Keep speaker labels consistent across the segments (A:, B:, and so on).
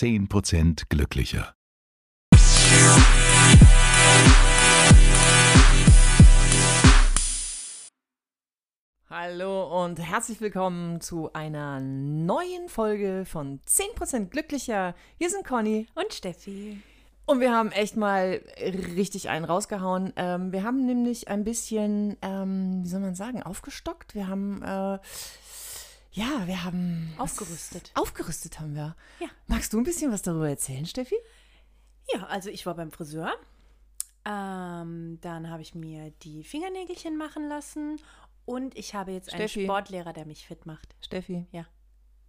A: 10% glücklicher.
B: Hallo und herzlich willkommen zu einer neuen Folge von 10% glücklicher. Hier sind Conny
C: Und Steffi.
B: und wir haben echt mal richtig einen rausgehauen. Ähm, wir haben nämlich ein bisschen, ähm, wie soll man sagen, aufgestockt. Wir haben, äh, ja, wir haben
C: Aufgerüstet.
B: Aufgerüstet haben wir.
C: Ja.
B: Magst du ein bisschen was darüber erzählen, Steffi?
C: Ja, also ich war beim Friseur. Ähm, dann habe ich mir die Fingernägelchen machen lassen. Und ich habe jetzt einen
B: Steffi.
C: Sportlehrer, der mich fit macht.
B: Steffi,
C: Ja.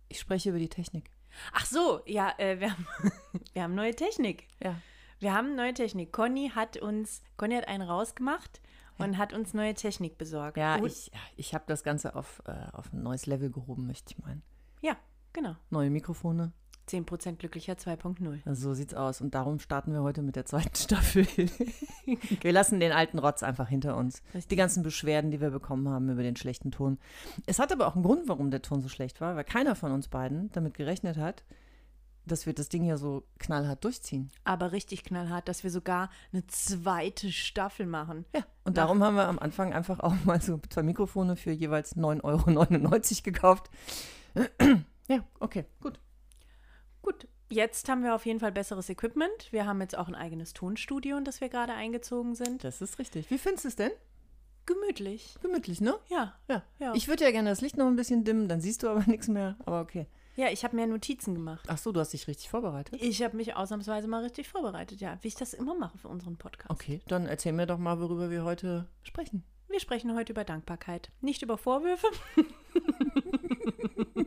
B: ich spreche über die Technik.
C: Ach so, ja, äh, wir, haben, wir haben neue Technik.
B: Ja.
C: Wir haben neue Technik. Conny hat uns, Conny hat einen rausgemacht und hat uns neue Technik besorgt.
B: Ja,
C: Und-
B: ich, ich habe das Ganze auf, äh, auf ein neues Level gehoben, möchte ich meinen.
C: Ja, genau.
B: Neue Mikrofone,
C: 10% glücklicher 2.0.
B: Also so sieht's aus. Und darum starten wir heute mit der zweiten Staffel. wir lassen den alten Rotz einfach hinter uns. Die ganzen Beschwerden, die wir bekommen haben über den schlechten Ton. Es hat aber auch einen Grund, warum der Ton so schlecht war, weil keiner von uns beiden damit gerechnet hat, dass wir das Ding ja so knallhart durchziehen.
C: Aber richtig knallhart, dass wir sogar eine zweite Staffel machen.
B: Ja. Und darum haben wir am Anfang einfach auch mal so zwei Mikrofone für jeweils 9,99 Euro gekauft. ja, okay, gut.
C: Gut, jetzt haben wir auf jeden Fall besseres Equipment. Wir haben jetzt auch ein eigenes Tonstudio, in das wir gerade eingezogen sind.
B: Das ist richtig. Wie findest du es denn?
C: Gemütlich.
B: Gemütlich, ne?
C: Ja.
B: Ja.
C: Ja.
B: Ich würde ja gerne das Licht noch ein bisschen dimmen, dann siehst du aber nichts mehr. Aber okay.
C: Ja, ich habe mehr Notizen gemacht.
B: Ach so, du hast dich richtig vorbereitet.
C: Ich habe mich ausnahmsweise mal richtig vorbereitet, ja, wie ich das immer mache für unseren Podcast.
B: Okay, dann erzähl mir doch mal, worüber wir heute sprechen.
C: Wir sprechen heute über Dankbarkeit, nicht über Vorwürfe.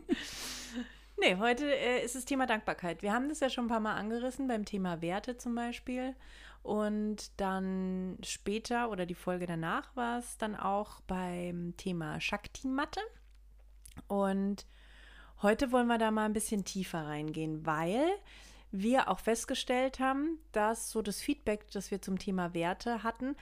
C: nee, heute äh, ist das Thema Dankbarkeit. Wir haben das ja schon ein paar Mal angerissen, beim Thema Werte zum Beispiel. Und dann später oder die Folge danach war es dann auch beim Thema Shakti-Matte. Und heute wollen wir da mal ein bisschen tiefer reingehen, weil wir auch festgestellt haben, dass so das Feedback, das wir zum Thema Werte hatten,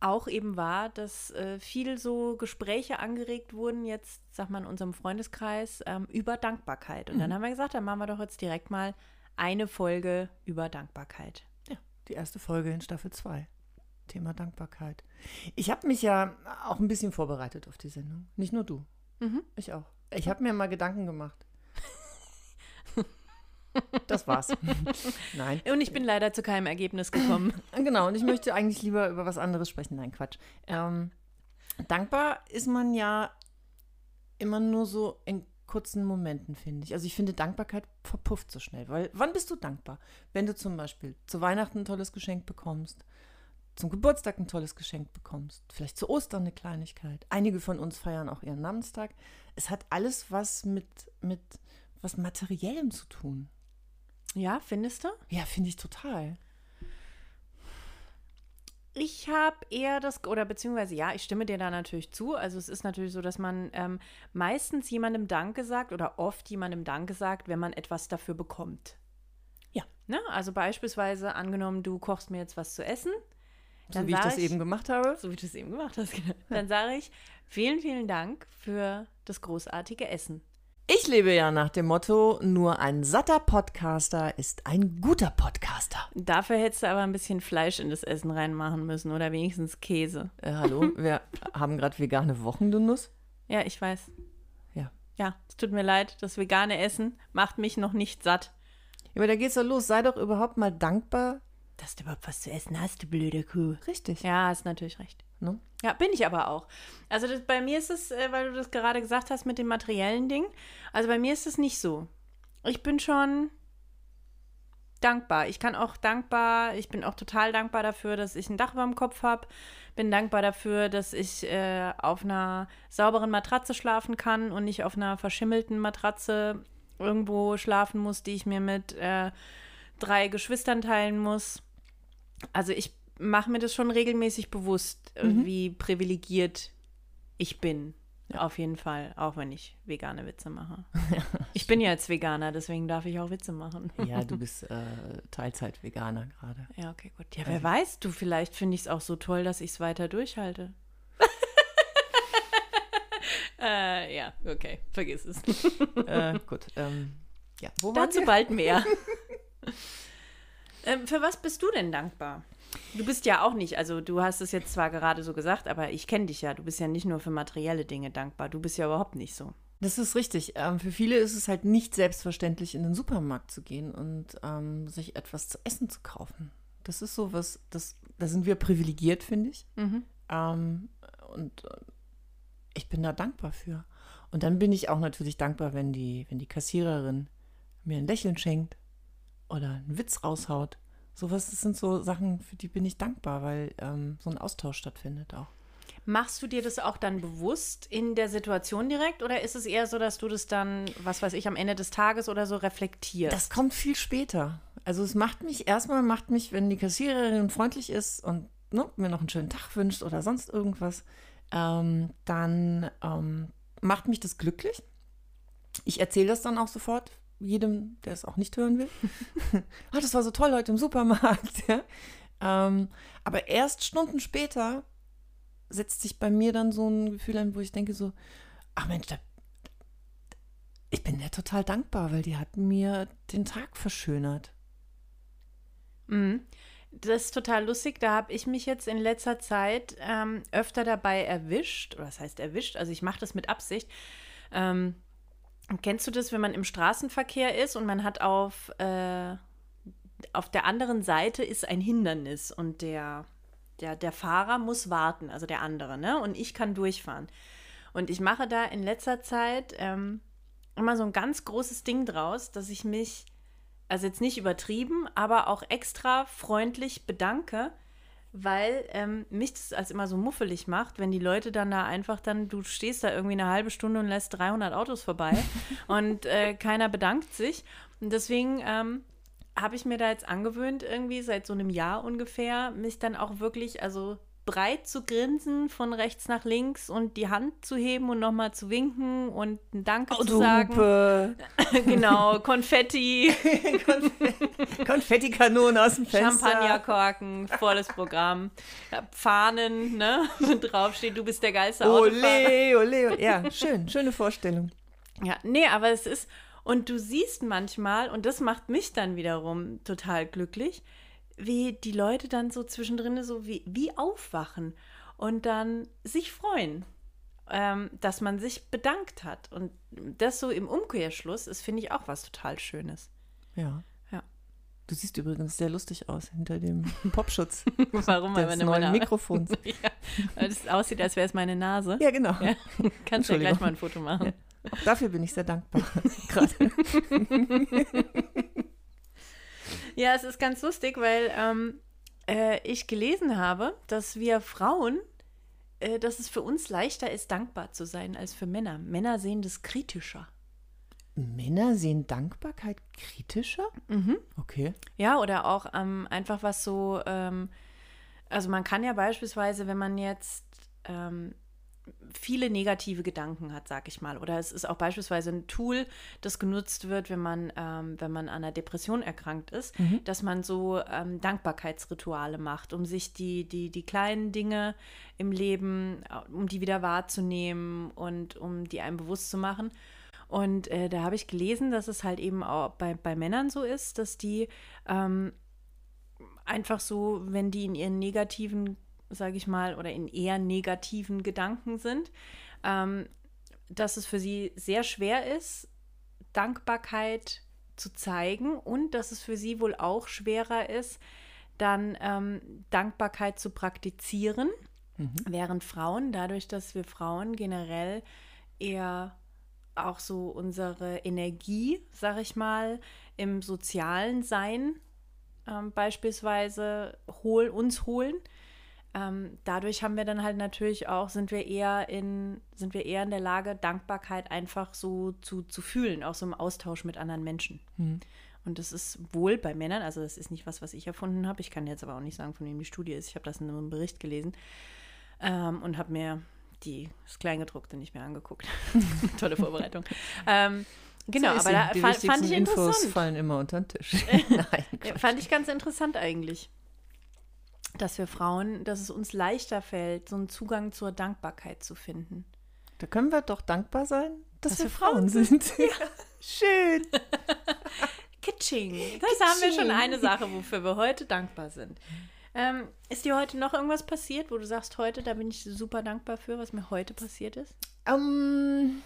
C: auch eben war, dass äh, viel so Gespräche angeregt wurden, jetzt, sag mal, in unserem Freundeskreis ähm, über Dankbarkeit. Und dann haben wir gesagt, dann machen wir doch jetzt direkt mal eine Folge über Dankbarkeit.
B: Ja, die erste Folge in Staffel 2. Thema Dankbarkeit. Ich habe mich ja auch ein bisschen vorbereitet auf die Sendung. Nicht nur du.
C: Mhm.
B: Ich auch. Ich habe mir mal Gedanken gemacht. Das war's. Nein.
C: Und ich bin leider zu keinem Ergebnis gekommen.
B: Genau, und ich möchte eigentlich lieber über was anderes sprechen. Nein, Quatsch. Ähm, dankbar ist man ja immer nur so in kurzen Momenten, finde ich. Also ich finde, Dankbarkeit verpufft so schnell. Weil wann bist du dankbar? Wenn du zum Beispiel zu Weihnachten ein tolles Geschenk bekommst, zum Geburtstag ein tolles Geschenk bekommst, vielleicht zu Ostern eine Kleinigkeit. Einige von uns feiern auch ihren Namenstag. Es hat alles was mit, mit was Materiellem zu tun.
C: Ja, findest du?
B: Ja, finde ich total.
C: Ich habe eher das, oder beziehungsweise ja, ich stimme dir da natürlich zu. Also es ist natürlich so, dass man ähm, meistens jemandem Danke sagt oder oft jemandem Danke sagt, wenn man etwas dafür bekommt.
B: Ja.
C: Ne? Also beispielsweise angenommen, du kochst mir jetzt was zu essen.
B: So
C: Dann
B: wie ich das eben gemacht habe.
C: So wie du es eben gemacht hast. genau. Dann sage ich, vielen, vielen Dank für das großartige Essen.
B: Ich lebe ja nach dem Motto, nur ein satter Podcaster ist ein guter Podcaster.
C: Dafür hättest du aber ein bisschen Fleisch in das Essen reinmachen müssen oder wenigstens Käse.
B: Äh, hallo, wir haben gerade vegane Wochengenuss.
C: Ja, ich weiß.
B: Ja.
C: Ja, es tut mir leid, das vegane Essen macht mich noch nicht satt.
B: Ja, aber da geht's doch los. Sei doch überhaupt mal dankbar.
C: Dass du überhaupt was zu essen hast, du blöde Kuh.
B: Richtig.
C: Ja, hast natürlich recht.
B: Ne?
C: Ja, bin ich aber auch. Also das, bei mir ist es, äh, weil du das gerade gesagt hast mit dem materiellen Ding, also bei mir ist es nicht so. Ich bin schon dankbar. Ich kann auch dankbar, ich bin auch total dankbar dafür, dass ich ein Dach über dem Kopf habe. Bin dankbar dafür, dass ich äh, auf einer sauberen Matratze schlafen kann und nicht auf einer verschimmelten Matratze irgendwo schlafen muss, die ich mir mit äh, drei Geschwistern teilen muss. Also ich mache mir das schon regelmäßig bewusst, äh, wie privilegiert ich bin. Auf jeden Fall, auch wenn ich vegane Witze mache. ich bin ja jetzt Veganer, deswegen darf ich auch Witze machen.
B: Ja, du bist äh, Teilzeit-Veganer gerade.
C: Ja, okay, gut. Ja, wer weiß, du, vielleicht finde ich es auch so toll, dass ich es weiter durchhalte. äh, ja, okay, vergiss es.
B: äh, gut. Ähm, Ja, wo
C: Dazu bald mehr. Ähm, für was bist du denn dankbar? Du bist ja auch nicht, also du hast es jetzt zwar gerade so gesagt, aber ich kenne dich ja. Du bist ja nicht nur für materielle Dinge dankbar. Du bist ja überhaupt nicht so.
B: Das ist richtig. Ähm, für viele ist es halt nicht selbstverständlich, in den Supermarkt zu gehen und ähm, sich etwas zu essen zu kaufen. Das ist so was, das, da sind wir privilegiert, finde ich. Ähm, und äh, ich bin da dankbar für. Und dann bin ich auch natürlich dankbar, wenn die, wenn die Kassiererin mir ein Lächeln schenkt oder einen Witz raushaut. Sowas, das sind so Sachen, für die bin ich dankbar, weil ähm, so ein Austausch stattfindet auch.
C: Machst du dir das auch dann bewusst in der Situation direkt oder ist es eher so, dass du das dann, was weiß ich, am Ende des Tages oder so reflektierst?
B: Das kommt viel später. Also es macht mich, erstmal macht mich, wenn die Kassiererin freundlich ist und ne, mir noch einen schönen Tag wünscht oder sonst irgendwas, ähm, dann ähm, macht mich das glücklich. Ich erzähle das dann auch sofort jedem, der es auch nicht hören will. ah, das war so toll heute im Supermarkt. Ja? Ähm, aber erst Stunden später setzt sich bei mir dann so ein Gefühl ein, wo ich denke so, ach Mensch, da, ich bin der total dankbar, weil die hat mir den Tag verschönert.
C: Mhm. Das ist total lustig. Da habe ich mich jetzt in letzter Zeit ähm, öfter dabei erwischt. Oder was heißt erwischt? Also ich mache das mit Absicht. Ähm, kennst du das, wenn man im Straßenverkehr ist und man hat auf, äh, auf der anderen Seite ist ein Hindernis und der, der, der Fahrer muss warten, also der andere, ne? Und ich kann durchfahren. Und ich mache da in letzter Zeit ähm, immer so ein ganz großes Ding draus, dass ich mich also jetzt nicht übertrieben, aber auch extra freundlich bedanke, weil ähm, mich das als immer so muffelig macht, wenn die Leute dann da einfach dann, du stehst da irgendwie eine halbe Stunde und lässt 300 Autos vorbei und äh, keiner bedankt sich. Und deswegen ähm, habe ich mir da jetzt angewöhnt, irgendwie seit so einem Jahr ungefähr, mich dann auch wirklich, also breit zu grinsen von rechts nach links und die Hand zu heben und nochmal zu winken und ein Danke zu sagen.
B: Autohupe,
C: genau, Konfetti,
B: Konfettikanonen aus dem Fenster.
C: Champagnerkorken, volles Programm. Fahnen, ne? Drauf steht, du bist der geilste Autofahrer.
B: Ole, ole, ole. Ja, schön, schöne Vorstellung.
C: Ja, nee, aber es ist, und du siehst manchmal, und das macht mich dann wiederum total glücklich, wie die Leute dann so zwischendrin so wie, wie aufwachen und dann sich freuen, ähm, dass man sich bedankt hat. Und das so im Umkehrschluss ist, finde ich, auch was total Schönes.
B: Ja.
C: Ja.
B: Du siehst übrigens sehr lustig aus hinter dem Popschutz
C: Warum? Weil meine,
B: neuen Mikrofons.
C: ja, weil es aussieht, als wäre es meine Nase.
B: Ja, genau.
C: Ja. Kannst ja gleich mal ein Foto machen.
B: Auch dafür bin ich sehr dankbar. Gerade.
C: Ja, es ist ganz lustig, weil ähm, äh, ich gelesen habe, dass wir Frauen, äh, dass es für uns leichter ist, dankbar zu sein als für Männer. Männer sehen das kritischer.
B: Männer sehen Dankbarkeit kritischer?
C: Mhm.
B: Okay.
C: Ja, oder auch ähm, einfach was so, ähm, also man kann ja beispielsweise, wenn man jetzt ähm, viele negative Gedanken hat, sag ich mal, oder es ist auch beispielsweise ein Tool, das genutzt wird, wenn man, ähm, wenn man an einer Depression erkrankt ist, dass man so ähm, Dankbarkeitsrituale macht, um sich die, die, die kleinen Dinge im Leben, äh, um die wieder wahrzunehmen und um die einem bewusst zu machen. Und äh, da habe ich gelesen, dass es halt eben auch bei, bei Männern so ist, dass die ähm, einfach so, wenn die in ihren negativen, sage ich mal, oder in eher negativen Gedanken sind, ähm, dass es für sie sehr schwer ist, Dankbarkeit zu zeigen und dass es für sie wohl auch schwerer ist, dann ähm, Dankbarkeit zu praktizieren, während Frauen, dadurch, dass wir Frauen generell eher auch so unsere Energie, sag ich mal, im sozialen Sein ähm, beispielsweise hol, uns holen. Ähm, dadurch haben wir dann halt natürlich auch, sind wir eher in, sind wir eher in der Lage, Dankbarkeit einfach so zu, zu fühlen, auch so im Austausch mit anderen Menschen. Und das ist wohl bei Männern, also das ist nicht was, was ich erfunden habe. Ich kann jetzt aber auch nicht sagen, von wem die Studie ist. Ich habe das in einem Bericht gelesen ähm, und habe mir die, das Kleingedruckte nicht mehr angeguckt. Tolle Vorbereitung. ähm, genau,
B: So
C: aber da
B: die
C: fand, fand ich
B: Infos
C: interessant.
B: fallen immer unter den Tisch. Nein,
C: fand ich ganz interessant eigentlich, dass wir Frauen, dass es uns leichter fällt, so einen Zugang zur Dankbarkeit zu finden.
B: Da können wir doch dankbar sein, dass, wir Frauen sind. Schön.
C: Kitsching. Das haben wir schon eine Sache, wofür wir heute dankbar sind. Ähm, ist dir heute noch irgendwas passiert, wo du sagst, heute, da bin ich super dankbar für, was mir heute passiert ist?
B: Ähm,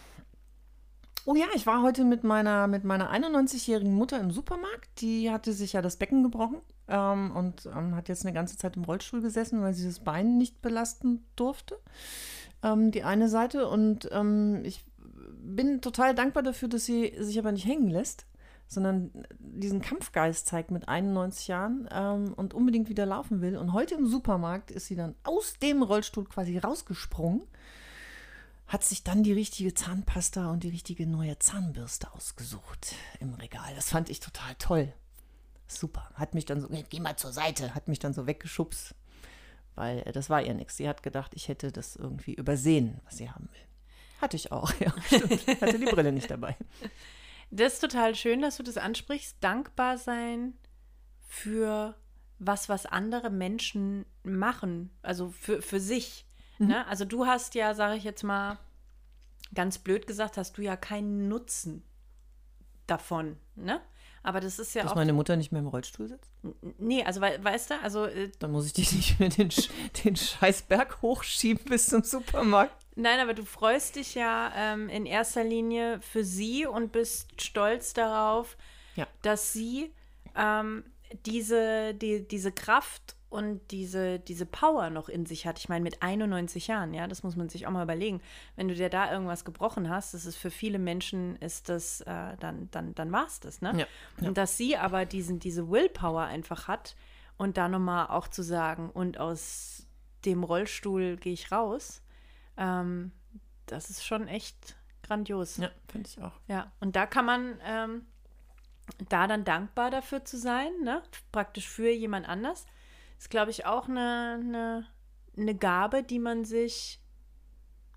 B: oh ja, ich war heute mit meiner, mit meiner 91-jährigen Mutter im Supermarkt. Die hatte sich ja das Becken gebrochen ähm, und ähm, hat jetzt eine ganze Zeit im Rollstuhl gesessen, weil sie das Bein nicht belasten durfte. Ähm, die eine Seite. Und ähm, ich bin total dankbar dafür, dass sie sich aber nicht hängen lässt sondern diesen Kampfgeist zeigt mit 91 Jahren ähm, und unbedingt wieder laufen will. Und heute im Supermarkt ist sie dann aus dem Rollstuhl quasi rausgesprungen, hat sich dann die richtige Zahnpasta und die richtige neue Zahnbürste ausgesucht im Regal. Das fand ich total toll. Super. Hat mich dann so, geh mal zur Seite, hat mich dann so weggeschubst, weil äh, das war ihr nichts. Sie hat gedacht, ich hätte das irgendwie übersehen, was sie haben will. Hatte ich auch, ja, stimmt. Hatte die Brille nicht dabei.
C: Das ist total schön, dass du das ansprichst. Dankbar sein für was, was andere Menschen machen, also für, für sich. Mhm. Ne? Also du hast ja, sage ich jetzt mal, ganz blöd gesagt, hast du ja keinen Nutzen davon, ne? Aber das ist ja
B: Dass
C: auch.
B: meine Mutter nicht mehr im Rollstuhl sitzt?
C: Nee, also we weißt du, also. Äh,
B: Dann muss ich dich nicht mehr den, den Scheißberg hochschieben bis zum Supermarkt.
C: Nein, aber du freust dich ja ähm, in erster Linie für sie und bist stolz darauf,
B: ja.
C: dass sie ähm, diese, die, diese Kraft und diese, diese Power noch in sich hat. Ich meine, mit 91 Jahren, ja, das muss man sich auch mal überlegen. Wenn du dir da irgendwas gebrochen hast, das ist für viele Menschen, ist das, äh, dann, dann, dann war es das, ne?
B: Ja,
C: ja. Und dass sie aber diesen, diese Willpower einfach hat und da nochmal auch zu sagen, und aus dem Rollstuhl gehe ich raus, ähm, das ist schon echt grandios.
B: Ja, finde ich auch.
C: Ja, und da kann man ähm, da dann dankbar dafür zu sein, ne? praktisch für jemand anders, ist, glaube ich, auch eine, eine, eine Gabe, die man sich,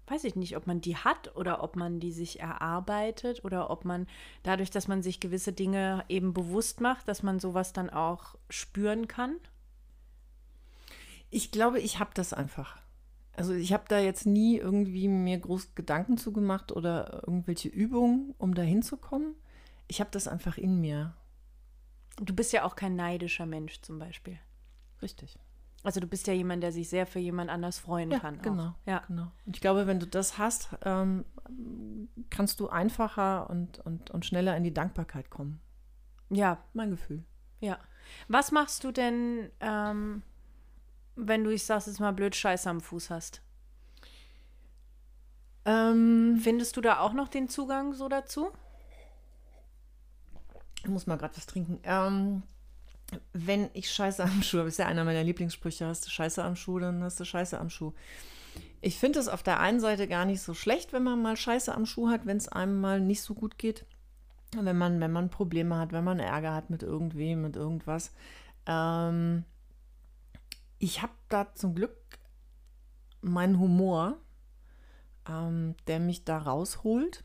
C: weiß ich nicht, ob man die hat oder ob man die sich erarbeitet oder ob man dadurch, dass man sich gewisse Dinge eben bewusst macht, dass man sowas dann auch spüren kann.
B: Ich glaube, ich habe das einfach. Also ich habe da jetzt nie irgendwie mir groß Gedanken zugemacht oder irgendwelche Übungen, um da hinzukommen. Ich habe das einfach in mir.
C: Du bist ja auch kein neidischer Mensch zum Beispiel.
B: Richtig.
C: Also du bist ja jemand, der sich sehr für jemand anders freuen
B: ja,
C: kann.
B: Genau,
C: auch. ja,
B: genau. Und ich glaube, wenn du das hast, ähm, kannst du einfacher und, und, und schneller in die Dankbarkeit kommen.
C: Ja,
B: mein Gefühl.
C: Ja. Was machst du denn, ähm, wenn du, ich sag's jetzt mal blöd, Scheiße am Fuß hast?
B: Ähm,
C: Findest du da auch noch den Zugang so dazu?
B: Ich muss mal gerade was trinken. Ähm, wenn ich Scheiße am Schuh habe, ist ja einer meiner Lieblingssprüche, hast du Scheiße am Schuh, dann hast du Scheiße am Schuh. Ich finde es auf der einen Seite gar nicht so schlecht, wenn man mal Scheiße am Schuh hat, wenn es einem mal nicht so gut geht. Wenn man, wenn man Probleme hat, wenn man Ärger hat mit irgendwem, mit irgendwas. Ähm, ich habe da zum Glück meinen Humor, ähm, der mich da rausholt.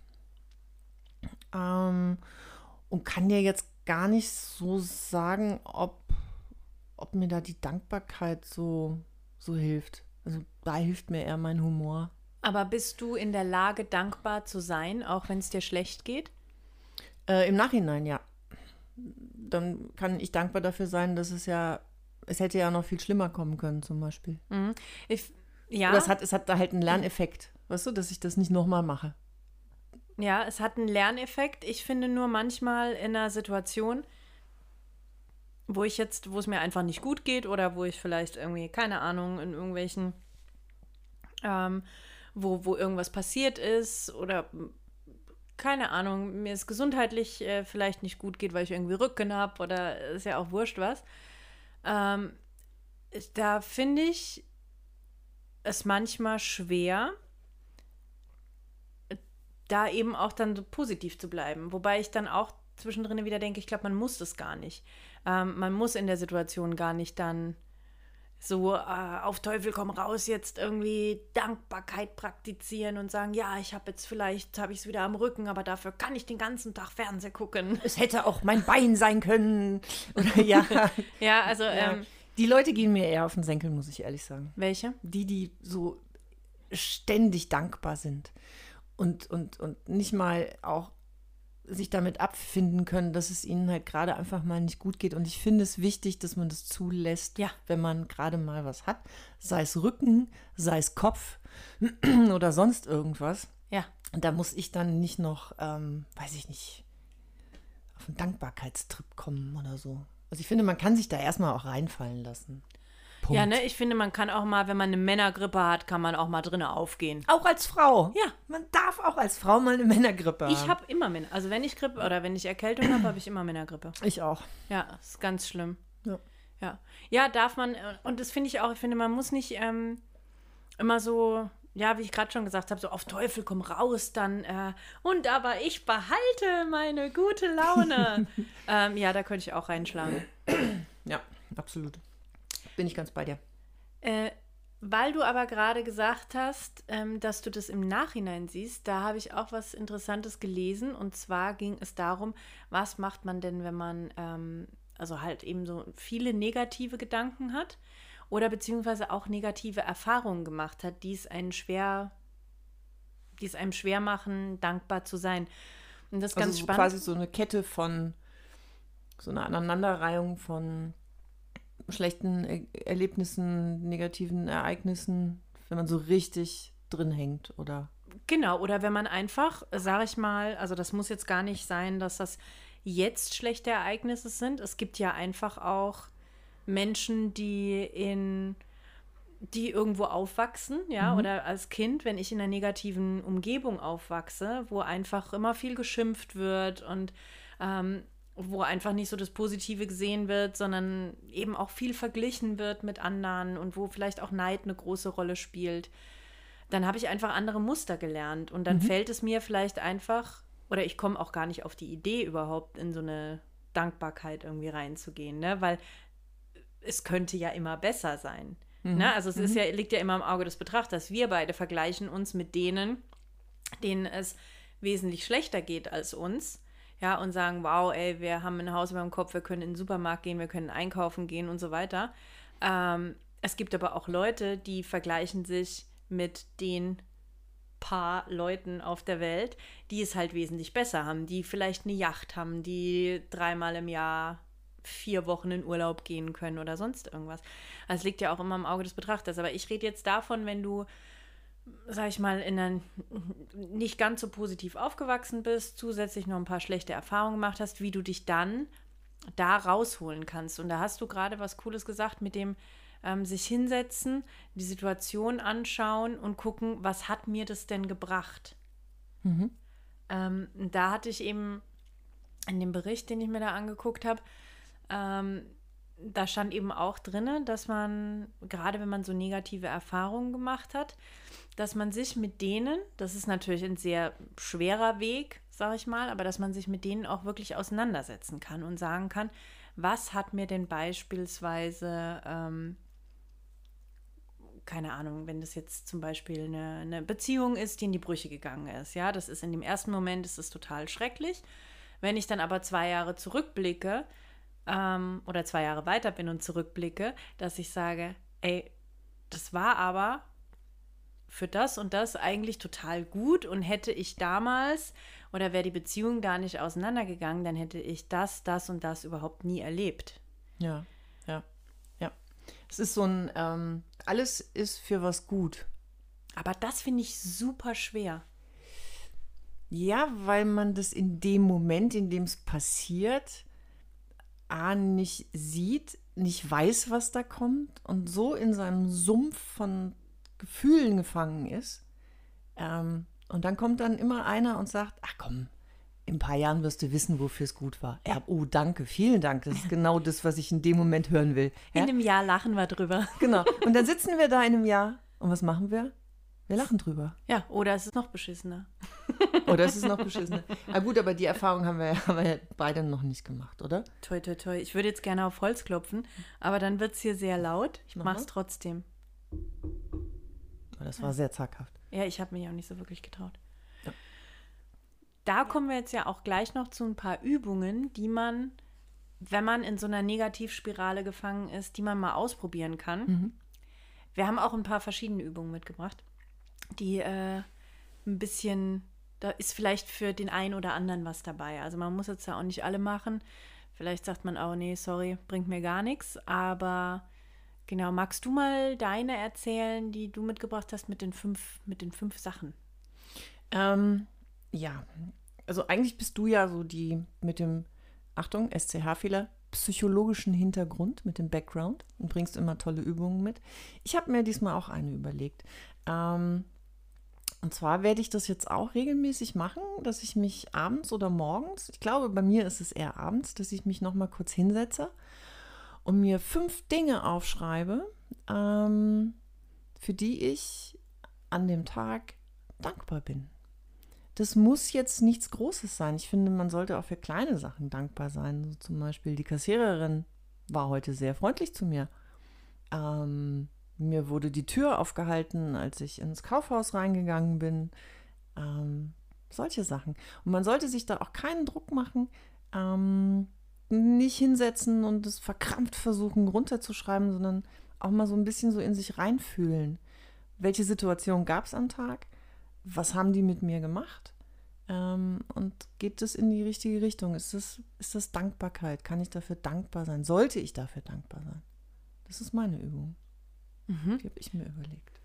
B: Ähm, und kann dir jetzt gar nicht so sagen, ob, ob mir da die Dankbarkeit so, so hilft. Also da hilft mir eher mein Humor.
C: Aber bist du in der Lage, dankbar zu sein, auch wenn es dir schlecht geht?
B: Äh, Im Nachhinein, ja. Dann kann ich dankbar dafür sein, dass es ja es hätte ja noch viel schlimmer kommen können, zum Beispiel.
C: Mhm. Ich, ja.
B: Oder es hat, es hat da halt einen Lerneffekt, weißt du, dass ich das nicht nochmal mache.
C: Ja, es hat einen Lerneffekt. Ich finde nur manchmal in einer Situation, wo ich jetzt, wo es mir einfach nicht gut geht oder wo ich vielleicht irgendwie, keine Ahnung, in irgendwelchen, ähm, wo, wo irgendwas passiert ist oder keine Ahnung, mir es gesundheitlich äh, vielleicht nicht gut geht, weil ich irgendwie Rücken habe oder ist ja auch wurscht was. Ähm, da finde ich es manchmal schwer, da eben auch dann so positiv zu bleiben. Wobei ich dann auch zwischendrin wieder denke, ich glaube, man muss das gar nicht. Ähm, man muss in der Situation gar nicht dann so äh, auf Teufel komm raus jetzt irgendwie Dankbarkeit praktizieren und sagen, ja, ich habe jetzt vielleicht, habe ich es wieder am Rücken, aber dafür kann ich den ganzen Tag Fernseh gucken.
B: Es hätte auch mein Bein sein können. Oder ja.
C: ja, also
B: ja.
C: Ähm,
B: die Leute gehen mir eher auf den Senkel, muss ich ehrlich sagen.
C: Welche?
B: Die, die so ständig dankbar sind. Und, und, und nicht mal auch sich damit abfinden können, dass es ihnen halt gerade einfach mal nicht gut geht. Und ich finde es wichtig, dass man das zulässt,
C: Ja.
B: wenn man gerade mal was hat. Sei es Rücken, sei es Kopf oder sonst irgendwas.
C: Ja.
B: Und da muss ich dann nicht noch, ähm, weiß ich nicht, auf einen Dankbarkeitstrip kommen oder so. Also ich finde, man kann sich da erstmal auch reinfallen lassen. Punkt.
C: Ja, ne, ich finde, man kann auch mal, wenn man eine Männergrippe hat, kann man auch mal drinnen aufgehen.
B: Auch als Frau.
C: Ja.
B: Man darf auch als Frau mal eine Männergrippe haben.
C: Ich habe immer Männer, also wenn ich Grippe oder wenn ich Erkältung habe, habe ich immer Männergrippe.
B: Ich auch.
C: Ja, ist ganz schlimm.
B: Ja.
C: Ja, ja darf man, äh, und das finde ich auch, ich finde, man muss nicht ähm, immer so, ja, wie ich gerade schon gesagt habe, so auf Teufel komm raus, dann, äh, und aber ich behalte meine gute Laune. ähm, ja, da könnte ich auch reinschlagen.
B: Ja, absolut. Bin ich ganz bei dir.
C: Äh, weil du aber gerade gesagt hast, ähm, dass du das im Nachhinein siehst, da habe ich auch was Interessantes gelesen. Und zwar ging es darum, was macht man denn, wenn man ähm, also halt eben so viele negative Gedanken hat oder beziehungsweise auch negative Erfahrungen gemacht hat, die es einen schwer, die es einem schwer machen, dankbar zu sein. Und das ist
B: Also
C: ganz
B: so
C: spannend.
B: quasi so eine Kette von, so eine Aneinanderreihung von schlechten er Erlebnissen, negativen Ereignissen, wenn man so richtig drin hängt oder
C: Genau, oder wenn man einfach, sage ich mal, also das muss jetzt gar nicht sein, dass das jetzt schlechte Ereignisse sind. Es gibt ja einfach auch Menschen, die in die irgendwo aufwachsen, ja, oder als Kind, wenn ich in einer negativen Umgebung aufwachse, wo einfach immer viel geschimpft wird und ähm, wo einfach nicht so das Positive gesehen wird, sondern eben auch viel verglichen wird mit anderen und wo vielleicht auch Neid eine große Rolle spielt dann habe ich einfach andere Muster gelernt. Und dann fällt es mir vielleicht einfach, oder ich komme auch gar nicht auf die Idee, überhaupt in so eine Dankbarkeit irgendwie reinzugehen, ne? Weil es könnte ja immer besser sein. Ne? Also es ist ja, liegt ja immer im Auge des Betrachters. Wir beide vergleichen uns mit denen, denen es wesentlich schlechter geht als uns. Ja, und sagen, wow, ey, wir haben ein Haus über dem Kopf, wir können in den Supermarkt gehen, wir können einkaufen gehen und so weiter. Ähm, es gibt aber auch Leute, die vergleichen sich mit den paar Leuten auf der Welt, die es halt wesentlich besser haben, die vielleicht eine Yacht haben, die dreimal im Jahr vier Wochen in Urlaub gehen können oder sonst irgendwas. Also liegt ja auch immer im Auge des Betrachters. Aber ich rede jetzt davon, wenn du, sag ich mal, in einer nicht ganz so positiv aufgewachsen bist, zusätzlich noch ein paar schlechte Erfahrungen gemacht hast, wie du dich dann da rausholen kannst. Und da hast du gerade was Cooles gesagt mit dem ähm, sich hinsetzen, die Situation anschauen und gucken, was hat mir das denn gebracht? Ähm, da hatte ich eben in dem Bericht, den ich mir da angeguckt habe, ähm, da stand eben auch drin, dass man, gerade wenn man so negative Erfahrungen gemacht hat, dass man sich mit denen, das ist natürlich ein sehr schwerer Weg, sage ich mal, aber dass man sich mit denen auch wirklich auseinandersetzen kann und sagen kann, was hat mir denn beispielsweise, ähm, keine Ahnung, wenn das jetzt zum Beispiel eine, eine Beziehung ist, die in die Brüche gegangen ist, ja, das ist in dem ersten Moment ist es total schrecklich. Wenn ich dann aber zwei Jahre zurückblicke ähm, oder zwei Jahre weiter bin und zurückblicke, dass ich sage, ey, das war aber für das und das eigentlich total gut und hätte ich damals oder wäre die Beziehung da nicht auseinandergegangen, dann hätte ich das, das und das überhaupt nie erlebt.
B: Ja, ja, ja. Es ist so ein, ähm, alles ist für was gut.
C: Aber das finde ich super schwer.
B: Ja, weil man das in dem Moment, in dem es passiert, A, nicht sieht, nicht weiß, was da kommt und so in seinem Sumpf von Gefühlen gefangen ist. Ähm, und dann kommt dann immer einer und sagt, ach komm, in ein paar Jahren wirst du wissen, wofür es gut war. Ja, oh, danke, vielen Dank. Das ist genau das, was ich in dem Moment hören will. Ja?
C: In einem Jahr lachen wir drüber.
B: Genau. Und dann sitzen wir da in einem Jahr und was machen wir? Wir lachen drüber.
C: Ja, oder es ist noch beschissener.
B: Oder es ist noch beschissen. Ah gut, aber die Erfahrung haben wir, haben wir beide noch nicht gemacht, oder?
C: Toi, toi, toi. Ich würde jetzt gerne auf Holz klopfen, aber dann wird es hier sehr laut. Ich
B: Mach
C: mache es trotzdem.
B: Das war sehr zaghaft.
C: Ja, ich habe mich auch nicht so wirklich getraut.
B: Ja.
C: Da kommen wir jetzt ja auch gleich noch zu ein paar Übungen, die man, wenn man in so einer Negativspirale gefangen ist, die man mal ausprobieren kann. Wir haben auch ein paar verschiedene Übungen mitgebracht, die äh, ein bisschen, da ist vielleicht für den einen oder anderen was dabei. Also man muss jetzt ja auch nicht alle machen. Vielleicht sagt man auch, nee, sorry, bringt mir gar nichts. Aber genau, magst du mal deine erzählen, die du mitgebracht hast mit den fünf, mit den fünf Sachen?
B: Ähm, ja, also eigentlich bist du ja so die mit dem, Achtung, SCH-Fehler, psychologischen Hintergrund, mit dem Background und bringst immer tolle Übungen mit. Ich habe mir diesmal auch eine überlegt. Ähm, und zwar werde ich das jetzt auch regelmäßig machen, dass ich mich abends oder morgens, ich glaube, bei mir ist es eher abends, dass ich mich nochmal kurz hinsetze und mir fünf Dinge aufschreibe, ähm, für die ich an dem Tag dankbar bin. Das muss jetzt nichts Großes sein. Ich finde, man sollte auch für kleine Sachen dankbar sein. So zum Beispiel die Kassiererin war heute sehr freundlich zu mir. Ähm, mir wurde die Tür aufgehalten, als ich ins Kaufhaus reingegangen bin. Ähm, solche Sachen. Und man sollte sich da auch keinen Druck machen, ähm, nicht hinsetzen und es verkrampft versuchen runterzuschreiben, sondern auch mal so ein bisschen so in sich reinfühlen. Welche Situation gab es am Tag? Was haben die mit mir gemacht? Ähm, und geht es in die richtige Richtung? Ist das, ist das Dankbarkeit? Kann ich dafür dankbar sein? Sollte ich dafür dankbar sein? Das ist meine Übung.
C: Mhm.
B: Die habe ich mir überlegt.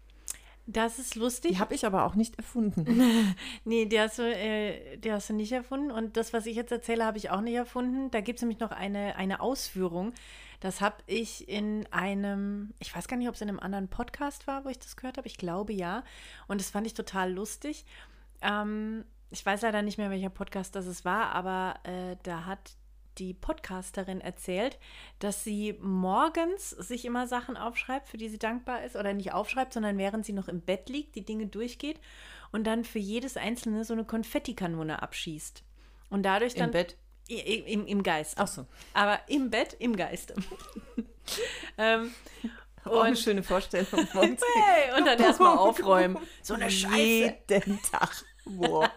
C: Das ist lustig.
B: Die habe ich aber auch nicht erfunden.
C: nee, die hast, du, äh, die hast du nicht erfunden. Und das, was ich jetzt erzähle, habe ich auch nicht erfunden. Da gibt es nämlich noch eine, eine Ausführung. Das habe ich in einem, ich weiß gar nicht, ob es in einem anderen Podcast war, wo ich das gehört habe. Ich glaube ja. Und das fand ich total lustig. Ähm, ich weiß leider nicht mehr, welcher Podcast das es war, aber äh, da hat die Podcasterin erzählt, dass sie morgens sich immer Sachen aufschreibt, für die sie dankbar ist, oder nicht aufschreibt, sondern während sie noch im Bett liegt, die Dinge durchgeht und dann für jedes einzelne so eine Konfettikanone abschießt. Und dadurch dann.
B: Im Bett?
C: Im, im Geist.
B: Ach so.
C: Aber im Bett, im Geiste. ähm,
B: Auch eine schöne Vorstellung.
C: Hey, und dann erstmal aufräumen. So eine Scheiße.
B: Jeden Tag. Wow.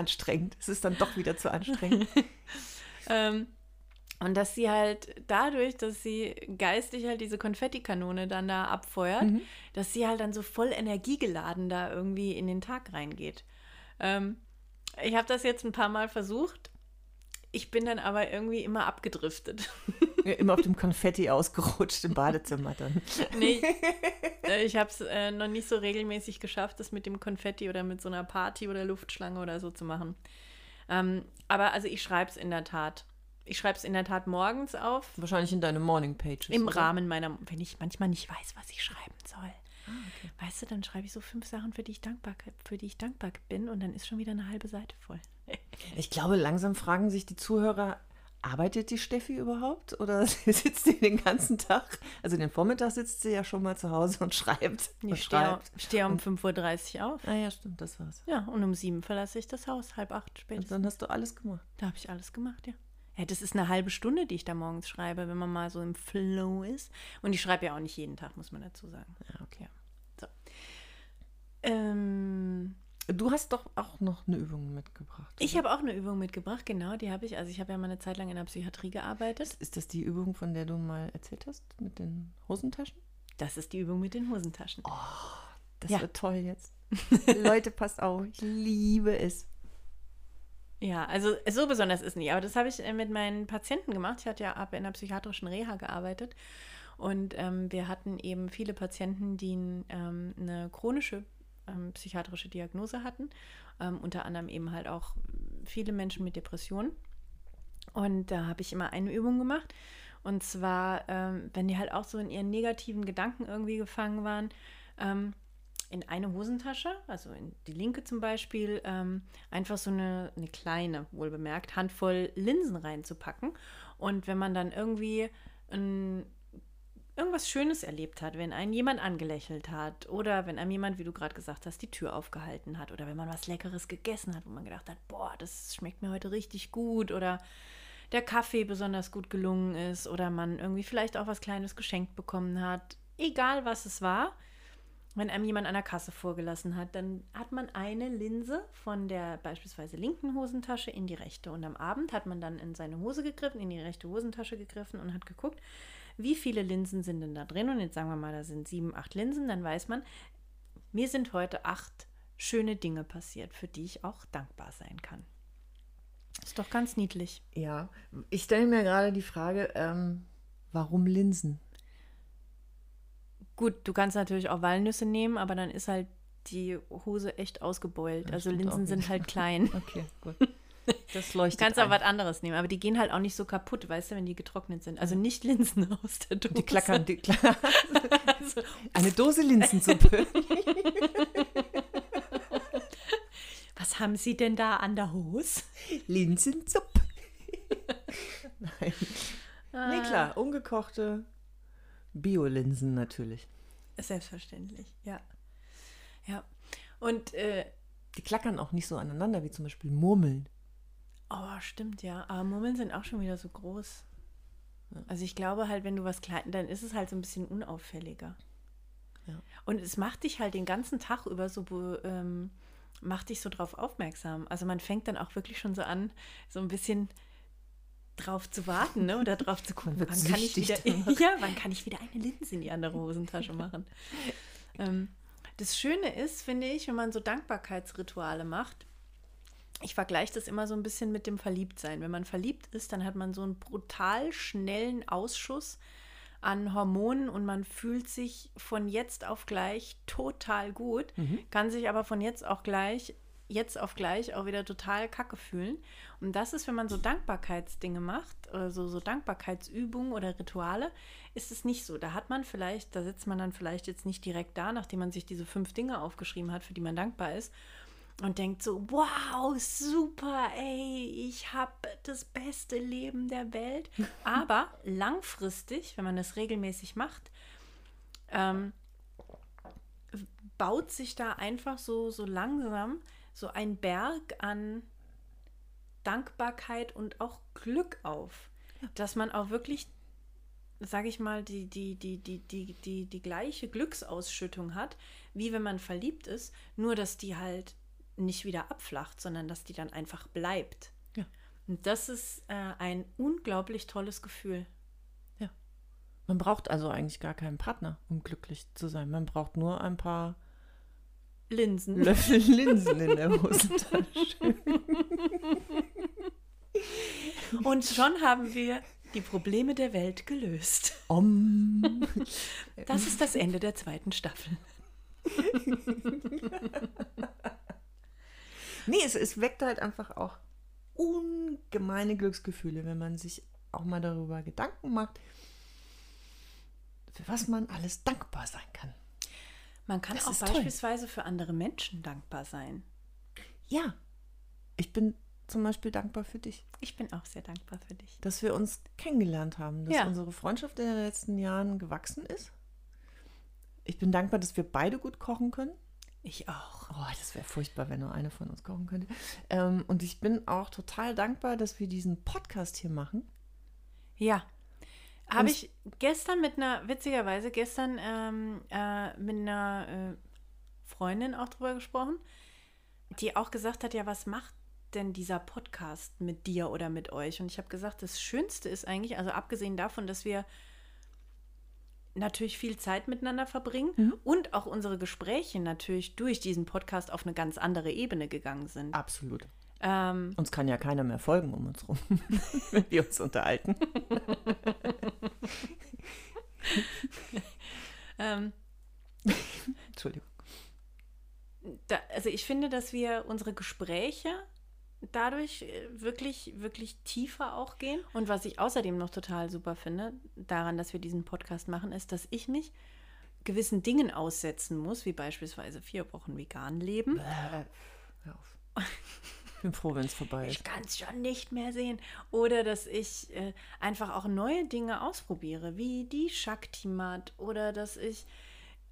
B: Anstrengend. Es ist dann doch wieder zu anstrengend.
C: ähm, und dass sie halt dadurch, dass sie geistig halt diese Konfettikanone dann da abfeuert,
B: Mhm.
C: dass sie halt dann so voll energiegeladen da irgendwie in den Tag reingeht. Ähm, ich habe das jetzt ein paar Mal versucht. Ich bin dann aber irgendwie immer abgedriftet.
B: Immer auf dem Konfetti ausgerutscht im Badezimmer dann.
C: Nee, äh, ich habe es äh, noch nicht so regelmäßig geschafft, das mit dem Konfetti oder mit so einer Party oder Luftschlange oder so zu machen. Ähm, aber also ich schreibe es in der Tat. Ich schreibe es in der Tat morgens auf.
B: Wahrscheinlich in deine Morning Pages.
C: Im
B: oder?
C: Rahmen meiner, wenn ich manchmal nicht weiß, was ich schreiben soll. Weißt du, dann schreibe ich so fünf Sachen, für die ich dankbar, für die ich dankbar bin und dann ist schon wieder eine halbe Seite voll.
B: Ich glaube, langsam fragen sich die Zuhörer, arbeitet die Steffi überhaupt? Oder sitzt sie den ganzen Tag? Also den Vormittag sitzt sie ja schon mal zu Hause und schreibt. und
C: Ich stehe,
B: schreibt.
C: stehe um 5.30 Uhr auf.
B: Ah ja, stimmt, das war's.
C: Ja, und um sieben verlasse ich das Haus, halb acht
B: Und
C: spätestens.
B: dann hast du alles gemacht.
C: Da habe ich alles gemacht, ja. Ja, das ist eine halbe Stunde, die ich da morgens schreibe, wenn man mal so im Flow ist. Und ich schreibe ja auch nicht jeden Tag, muss man dazu sagen.
B: Ja, okay.
C: So. Ähm,
B: Du hast doch auch noch eine Übung mitgebracht.
C: ich
B: oder?
C: habe auch eine Übung mitgebracht, genau, die habe ich. Also ich habe ja mal eine Zeit lang in der Psychiatrie gearbeitet.
B: Ist das die Übung, von der du mal erzählt hast, mit den Hosentaschen?
C: Das ist die Übung mit den Hosentaschen.
B: Das
C: Ja.
B: wird toll jetzt. Leute, passt auf, ich liebe es.
C: Ja, also so besonders ist nicht. Aber das habe ich äh, mit meinen Patienten gemacht. Ich hatte ja ab in der psychiatrischen Reha gearbeitet. Und ähm, wir hatten eben viele Patienten, die ähm, eine chronische ähm, psychiatrische Diagnose hatten. Ähm, unter anderem eben halt auch viele Menschen mit Depressionen. Und da habe ich immer eine Übung gemacht. Und zwar, ähm, wenn die halt auch so in ihren negativen Gedanken irgendwie gefangen waren, ähm, in eine Hosentasche, also in die linke zum Beispiel, ähm, einfach so eine, eine kleine, wohlbemerkt, Handvoll Linsen reinzupacken. Und wenn man dann irgendwie ein, irgendwas Schönes erlebt hat, wenn einen jemand angelächelt hat oder wenn einem jemand, wie du gerade gesagt hast, die Tür aufgehalten hat oder wenn man was Leckeres gegessen hat, wo man gedacht hat, boah, das schmeckt mir heute richtig gut oder der Kaffee besonders gut gelungen ist oder man irgendwie vielleicht auch was Kleines geschenkt bekommen hat, egal was es war, wenn einem jemand an der Kasse vorgelassen hat, dann hat man eine Linse von der beispielsweise linken Hosentasche in die rechte. Und am Abend hat man dann in seine Hose gegriffen, in die rechte Hosentasche gegriffen und hat geguckt, wie viele Linsen sind denn da drin. Und jetzt sagen wir mal, da sind sieben, acht Linsen, dann weiß man, mir sind heute acht schöne Dinge passiert, für die ich auch dankbar sein kann. Ist doch ganz niedlich.
B: Ja, ich stelle mir gerade die Frage, ähm, warum Linsen?
C: Gut, du kannst natürlich auch Walnüsse nehmen, aber dann ist halt die Hose echt ausgebeult.
B: Ja,
C: also Linsen sind halt klein.
B: Okay, gut. Das leuchtet
C: Du kannst auch was anderes nehmen, aber die gehen halt auch nicht so kaputt, weißt du, wenn die getrocknet sind. Also nicht Linsen aus der Dose.
B: Die klackern, die klackern.
C: Also,
B: Eine Dose Linsensuppe.
C: was haben Sie denn da an der Hose?
B: Linsensuppe. Nein.
C: Ah.
B: Nee, klar, ungekochte Bio-Linsen natürlich.
C: Selbstverständlich, ja. Ja. Und, äh,
B: Die klackern auch nicht so aneinander wie zum Beispiel Murmeln.
C: Oh, stimmt, ja. Aber Murmeln sind auch schon wieder so groß. Also ich glaube halt, wenn du was klein, dann ist es halt so ein bisschen unauffälliger.
B: Ja.
C: Und es macht dich halt den ganzen Tag über so, ähm, macht dich so drauf aufmerksam. Also man fängt dann auch wirklich schon so an, so ein bisschen drauf zu warten, ne? Oder drauf zu gucken, wann kann ich wieder, ja, wann kann ich wieder eine Linse in die andere Hosentasche machen. ähm, das Schöne ist, finde ich, wenn man so Dankbarkeitsrituale macht, ich vergleiche das immer so ein bisschen mit dem Verliebtsein. Wenn man verliebt ist, dann hat man so einen brutal schnellen Ausschuss an Hormonen und man fühlt sich von jetzt auf gleich total gut, kann sich aber von jetzt auch gleich, jetzt auf gleich auch wieder total kacke fühlen. Und das ist, wenn man so Dankbarkeitsdinge macht, oder so, so Dankbarkeitsübungen oder Rituale, ist es nicht so. Da hat man vielleicht, da sitzt man dann vielleicht jetzt nicht direkt da, nachdem man sich diese fünf Dinge aufgeschrieben hat, für die man dankbar ist, und denkt so, wow, super, ey, ich habe das beste Leben der Welt. Aber langfristig, wenn man das regelmäßig macht, ähm, baut sich da einfach so, so langsam so ein Berg an Dankbarkeit und auch Glück auf, dass man auch wirklich, sage ich mal, die, die, die, die, die, die, die gleiche Glücksausschüttung hat, wie wenn man verliebt ist, nur dass die halt nicht wieder abflacht, sondern dass die dann einfach bleibt.
B: Ja.
C: Und das ist äh, ein unglaublich tolles Gefühl.
B: Man braucht also eigentlich gar keinen Partner, um glücklich zu sein. Man braucht nur ein paar
C: Linsen.
B: Löffel Linsen in der Hosentasche.
C: Und schon haben wir die Probleme der Welt gelöst.
B: Om.
C: Das ist das Ende der zweiten Staffel.
B: Nee, es, es weckt halt einfach auch ungemeine Glücksgefühle, wenn man sich auch mal darüber Gedanken macht, für was man alles dankbar sein kann.
C: Man kann
B: Das
C: auch
B: ist toll.
C: beispielsweise für andere Menschen dankbar sein.
B: Ja, ich bin zum Beispiel dankbar für dich,
C: Ich bin auch sehr dankbar für dich.
B: dass wir uns kennengelernt haben, dass
C: Ja.
B: unsere Freundschaft in den letzten Jahren gewachsen ist. Ich bin dankbar, dass wir beide gut kochen können.
C: Ich auch.
B: Oh, das wäre furchtbar, wenn nur eine von uns kochen könnte. Ähm, und ich bin auch total dankbar, dass wir diesen Podcast hier machen.
C: Ja. Habe ich gestern mit einer, witzigerweise gestern ähm, äh, mit einer äh, Freundin auch drüber gesprochen, die auch gesagt hat, ja, was macht denn dieser Podcast mit dir oder mit euch? Und ich habe gesagt, das Schönste ist eigentlich, also abgesehen davon, dass wir natürlich viel Zeit miteinander verbringen und auch unsere Gespräche natürlich durch diesen Podcast auf eine ganz andere Ebene gegangen sind.
B: Absolut.
C: Ähm,
B: Uns kann ja keiner mehr folgen um uns rum, wenn wir uns unterhalten.
C: ähm,
B: Entschuldigung.
C: da, also ich finde, dass wir unsere Gespräche dadurch äh, wirklich, wirklich tiefer auch gehen. Und was ich außerdem noch total super finde, daran, dass wir diesen Podcast machen, ist, dass ich mich gewissen Dingen aussetzen muss, wie beispielsweise vier Wochen vegan leben.
B: Äh, hör auf. Ich bin froh, wenn es vorbei
C: Ich
B: ist.
C: kann es schon nicht mehr sehen. Oder dass ich äh, einfach auch neue Dinge ausprobiere, wie die Shakti-Mat. Oder dass ich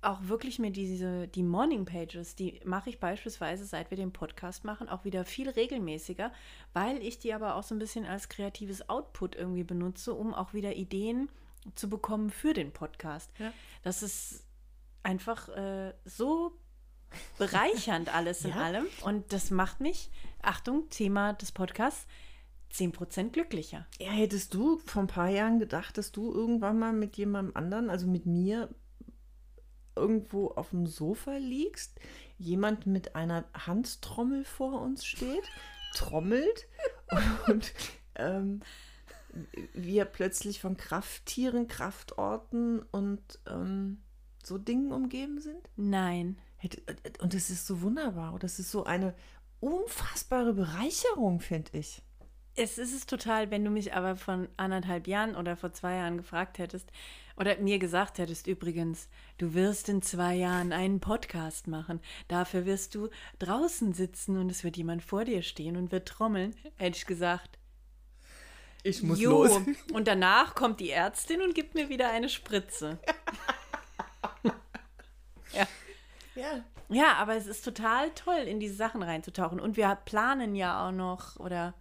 C: auch wirklich mir diese, die Morning Pages, die mache ich beispielsweise, seit wir den Podcast machen, auch wieder viel regelmäßiger, weil ich die aber auch so ein bisschen als kreatives Output irgendwie benutze, um auch wieder Ideen zu bekommen für den Podcast.
B: Ja.
C: Das ist einfach äh, so bereichernd alles in
B: Ja.
C: allem. Und das macht mich, Achtung, Thema des Podcasts, 10% glücklicher.
B: Ja, hättest du vor ein paar Jahren gedacht, dass du irgendwann mal mit jemandem anderen, also mit mir, irgendwo auf dem Sofa liegst, jemand mit einer Handtrommel vor uns steht, trommelt und ähm, wir plötzlich von Krafttieren, Kraftorten und ähm, so Dingen umgeben sind?
C: Nein.
B: Und es ist so wunderbar. Und das ist so eine unfassbare Bereicherung, finde ich.
C: Es ist es total, wenn du mich aber von anderthalb Jahren oder vor zwei Jahren gefragt hättest oder mir gesagt hättest, übrigens, du wirst in zwei Jahren einen Podcast machen. Dafür wirst du draußen sitzen und es wird jemand vor dir stehen und wird trommeln. Hätte ich gesagt,
B: Ich
C: jo. Und danach kommt die Ärztin und gibt mir wieder eine Spritze.
B: Ja.
C: Ja, aber es ist total toll, in diese Sachen reinzutauchen. Und wir planen ja auch noch oder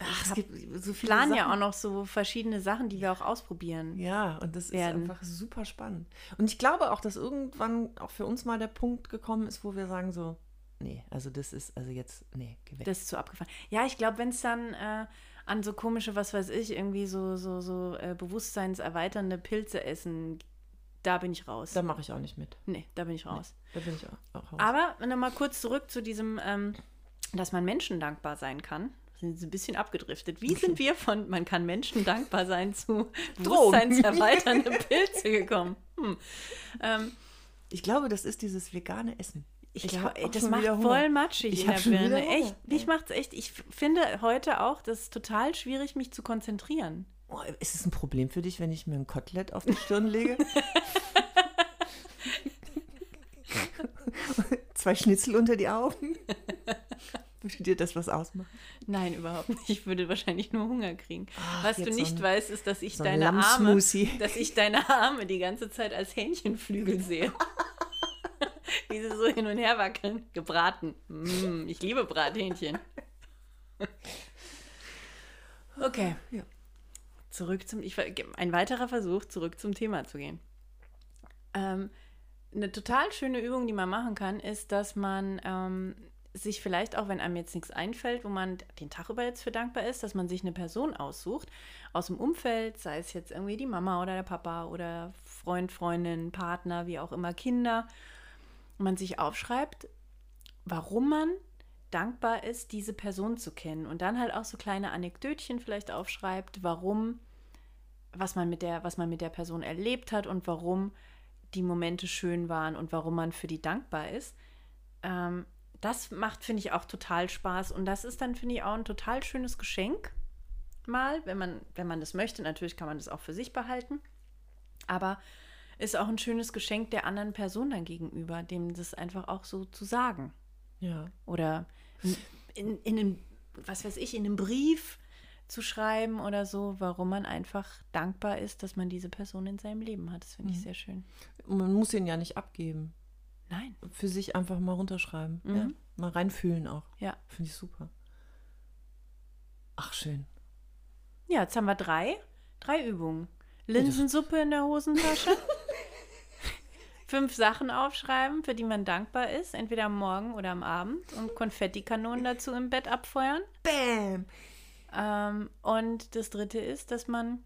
B: Ach, es gibt so viele
C: planen
B: Sachen.
C: ja auch noch so verschiedene Sachen, die wir auch ausprobieren.
B: Ja, und das
C: werden.
B: ist einfach super spannend. Und ich glaube auch, dass irgendwann auch für uns mal der Punkt gekommen ist, wo wir sagen so, nee, also das ist, also jetzt, nee, geh weg.
C: Das ist zu abgefahren. Ja, ich glaube, wenn es dann äh, an so komische, was weiß ich, irgendwie so, so, so äh, bewusstseinserweiternde Pilze essen, da bin ich raus.
B: da mache ich auch nicht mit.
C: nee, da bin ich raus.
B: Da bin ich auch, auch raus.
C: Aber nochmal kurz zurück zu diesem, ähm, dass man Menschen dankbar sein kann. Sind ein bisschen abgedriftet. Wie sind wir von man kann Menschen dankbar sein zu bewusstseinserweiternde Pilze gekommen? Hm. Ähm,
B: ich glaube, das ist dieses vegane Essen.
C: Ich,
B: Ich
C: glaube, das macht voll matschig
B: Ich
C: in der Birne. Echt, mich macht's echt. Ich finde heute auch, das ist total schwierig, mich zu konzentrieren.
B: Oh, ist es ein Problem für dich, wenn ich mir ein Kotelett auf die Stirn lege? Zwei Schnitzel unter die Augen? Würde dir das was ausmachen?
C: Nein, überhaupt nicht. Ich würde wahrscheinlich nur Hunger kriegen.
B: Ach,
C: Was du nicht
B: so ein-
C: weißt, ist, dass ich
B: so ein
C: deine Arme, dass ich deine Arme die ganze Zeit als Hähnchenflügel sehe. Wie sie so hin und her wackeln. Gebraten. Mm, ich liebe Brathähnchen. Okay.
B: Ja.
C: Zurück zum. Ich, ein weiterer Versuch, zurück zum Thema zu gehen. Ähm, eine total schöne Übung, die man machen kann, ist, dass man ähm, sich vielleicht auch, wenn einem jetzt nichts einfällt, wo man den Tag über jetzt für dankbar ist, dass man sich eine Person aussucht aus dem Umfeld, sei es jetzt irgendwie die Mama oder der Papa oder Freund, Freundin, Partner, wie auch immer, Kinder, man sich aufschreibt, warum man dankbar ist, diese Person zu kennen und dann halt auch so kleine Anekdötchen vielleicht aufschreibt, warum, was man mit der, was man mit der Person erlebt hat und warum die Momente schön waren und warum man für die dankbar ist. Ähm, das macht, finde ich, auch total Spaß und das ist dann, finde ich, auch ein total schönes Geschenk mal, wenn man, wenn man das möchte. Natürlich kann man das auch für sich behalten, aber ist auch ein schönes Geschenk der anderen Person dann gegenüber, dem das einfach auch so zu sagen.
B: Ja.
C: Oder in, in einem, was weiß ich, in einem Brief zu schreiben oder so, warum man einfach dankbar ist, dass man diese Person in seinem Leben hat. Das finde ich sehr schön.
B: Man muss ihn ja nicht abgeben.
C: Nein.
B: Für sich einfach mal runterschreiben.
C: Mhm.
B: Ja. Mal reinfühlen auch.
C: Ja.
B: Finde ich super. Ach, schön.
C: Ja, jetzt haben wir drei. Drei Übungen. Linsensuppe in der Hosentasche. Fünf Sachen aufschreiben, für die man dankbar ist, entweder am Morgen oder am Abend. Und Konfettikanonen dazu im Bett abfeuern.
B: Bam!
C: Ähm, und das dritte ist, dass man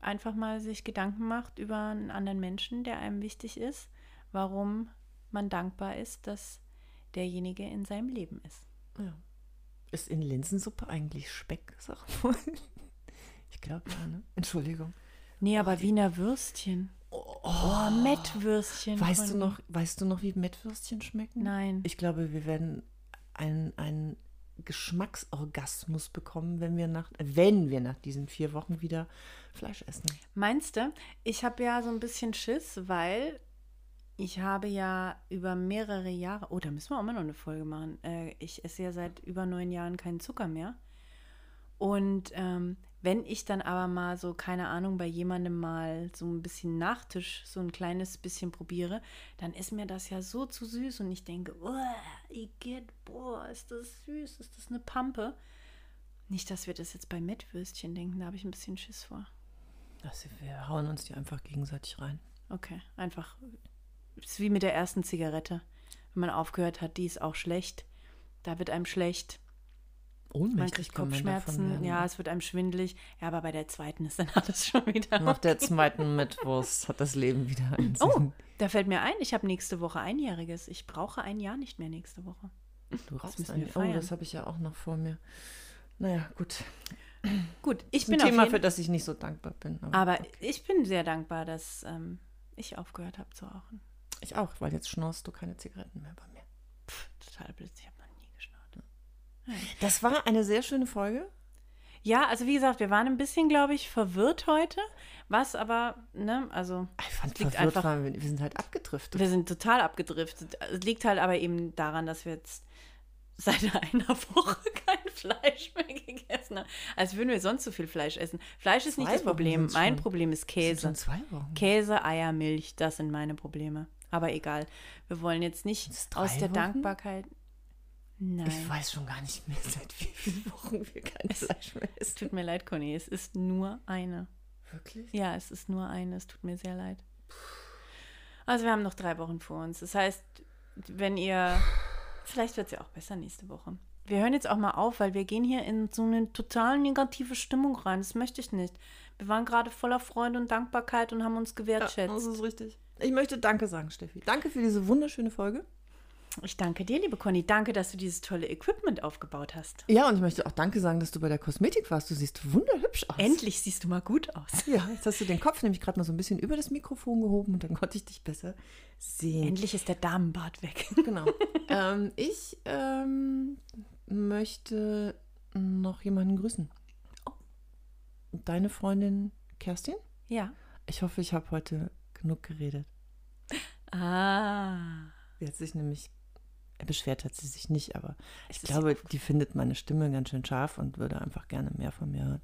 C: einfach mal sich Gedanken macht über einen anderen Menschen, der einem wichtig ist, warum man dankbar ist, dass derjenige in seinem Leben ist.
B: Ja. Ist in Linsensuppe eigentlich Speck, sag mal? Ich glaube ja, ne? Entschuldigung.
C: Nee, aber Wiener Würstchen. Oh, Mettwürstchen.
B: Weißt du noch, weißt du noch, wie Mettwürstchen schmecken?
C: Nein.
B: Ich glaube, wir werden einen, einen Geschmacksorgasmus bekommen, wenn wir nach, wenn wir nach diesen vier Wochen wieder Fleisch essen.
C: Meinst du? Ich habe ja so ein bisschen Schiss, weil ich habe ja über mehrere Jahre, oh, da müssen wir auch mal noch eine Folge machen. Äh, ich esse ja seit über neun Jahren keinen Zucker mehr. Und ähm, wenn ich dann aber mal so, keine Ahnung, bei jemandem mal so ein bisschen Nachtisch, so ein kleines bisschen probiere, dann ist mir das ja so zu süß und ich denke, oh, Igitt, boah, ist das süß, ist das eine Pampe? Nicht, dass wir das jetzt bei Mettwürstchen denken, da habe ich ein bisschen Schiss vor.
B: Also wir hauen uns die einfach gegenseitig rein.
C: Okay, einfach. Ist wie mit der ersten Zigarette. Wenn man aufgehört hat, die ist auch schlecht. Da wird einem schlecht. Man
B: Ohnmächtig
C: kriegt
B: man davon
C: Kopfschmerzen,
B: werden.
C: ja, es wird einem schwindelig. Ja, aber bei der zweiten ist dann alles schon wieder.
B: Nach der zweiten Mittwurst hat das Leben wieder einen Sinn.
C: Oh, da fällt mir ein, ich habe nächste Woche einjähriges. Ich brauche ein Jahr nicht mehr nächste Woche.
B: du rauchst
C: müssen
B: ein,
C: wir
B: Oh, das habe ich ja auch noch vor mir. Naja, gut.
C: Gut, ich
B: Ist ein
C: bin auf
B: Thema,
C: jeden,
B: für das ich nicht so dankbar bin. Aber
C: aber ich bin sehr dankbar, dass ähm, ich aufgehört habe zu rauchen.
B: Ich auch, weil jetzt schnorst du keine Zigaretten mehr bei mir.
C: Pff, total blöd, ich habe noch nie geschnarrt.
B: Das war eine sehr schöne Folge.
C: Ja, also wie gesagt, wir waren ein bisschen, glaube ich, verwirrt heute. Was aber, ne, also
B: Ich fand
C: liegt
B: verwirrt
C: einfach-
B: waren wir, wir sind halt abgedriftet.
C: wir sind total abgedriftet. Es liegt halt aber eben daran, dass wir jetzt seit einer Woche kein Fleisch mehr gegessen haben. Als würden wir sonst so viel Fleisch essen. Fleisch ist nicht
B: Zwei
C: das
B: Wochen
C: Problem. Mein. Problem ist
B: Das sind
C: Käse.
B: schon zwei Wochen.
C: Käse, Eier, Milch, das sind meine Probleme. Aber egal. Wir wollen jetzt nicht aus der
B: Wochen?
C: Dankbarkeit. Nein.
B: Ich weiß schon gar nicht mehr, seit wie vielen Wochen wir kein Fleisch mehr essen.
C: Tut mir leid, Conny. Es ist nur eine.
B: Wirklich?
C: Ja, es ist nur eine. Es tut mir sehr leid. Also wir haben noch drei Wochen vor uns. Das heißt, wenn ihr, vielleicht wird es ja auch besser nächste Woche. Wir hören jetzt auch mal auf, weil wir gehen hier in so eine total negative Stimmung rein. Das möchte ich nicht. Wir waren gerade voller Freude und Dankbarkeit und haben uns
B: Ja,
C: gewertschätzt.
B: das ist richtig. Ich möchte Danke sagen, Steffi. Danke für diese wunderschöne Folge.
C: Ich danke dir, liebe Conny. Danke, dass du dieses tolle Equipment aufgebaut hast.
B: Ja, und ich möchte auch Danke sagen, dass du bei der Kosmetik warst. Du siehst wunderhübsch aus.
C: Endlich siehst du mal gut aus.
B: Ja, jetzt hast du den Kopf nämlich gerade mal so ein bisschen über das Mikrofon gehoben und dann konnte ich dich besser sehen.
C: Endlich ist der Damenbart weg.
B: Genau. ähm, ich ähm, möchte noch jemanden grüßen. Deine Freundin Kerstin?
C: Ja.
B: Ich hoffe, ich habe heute genug geredet.
C: Ah.
B: Sie hat sich nämlich, beschwert hat sie sich nicht, aber ich glaube, die findet meine Stimme ganz schön scharf und würde einfach gerne mehr von mir hören.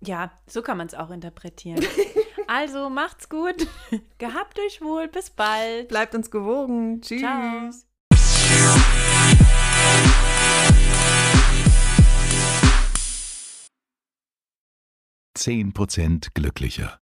C: Ja, so kann man es auch interpretieren. also macht's gut. Gehabt euch wohl. Bis bald.
B: Bleibt uns gewogen. Tschüss.
C: Ciao.
A: Zehn Prozent glücklicher.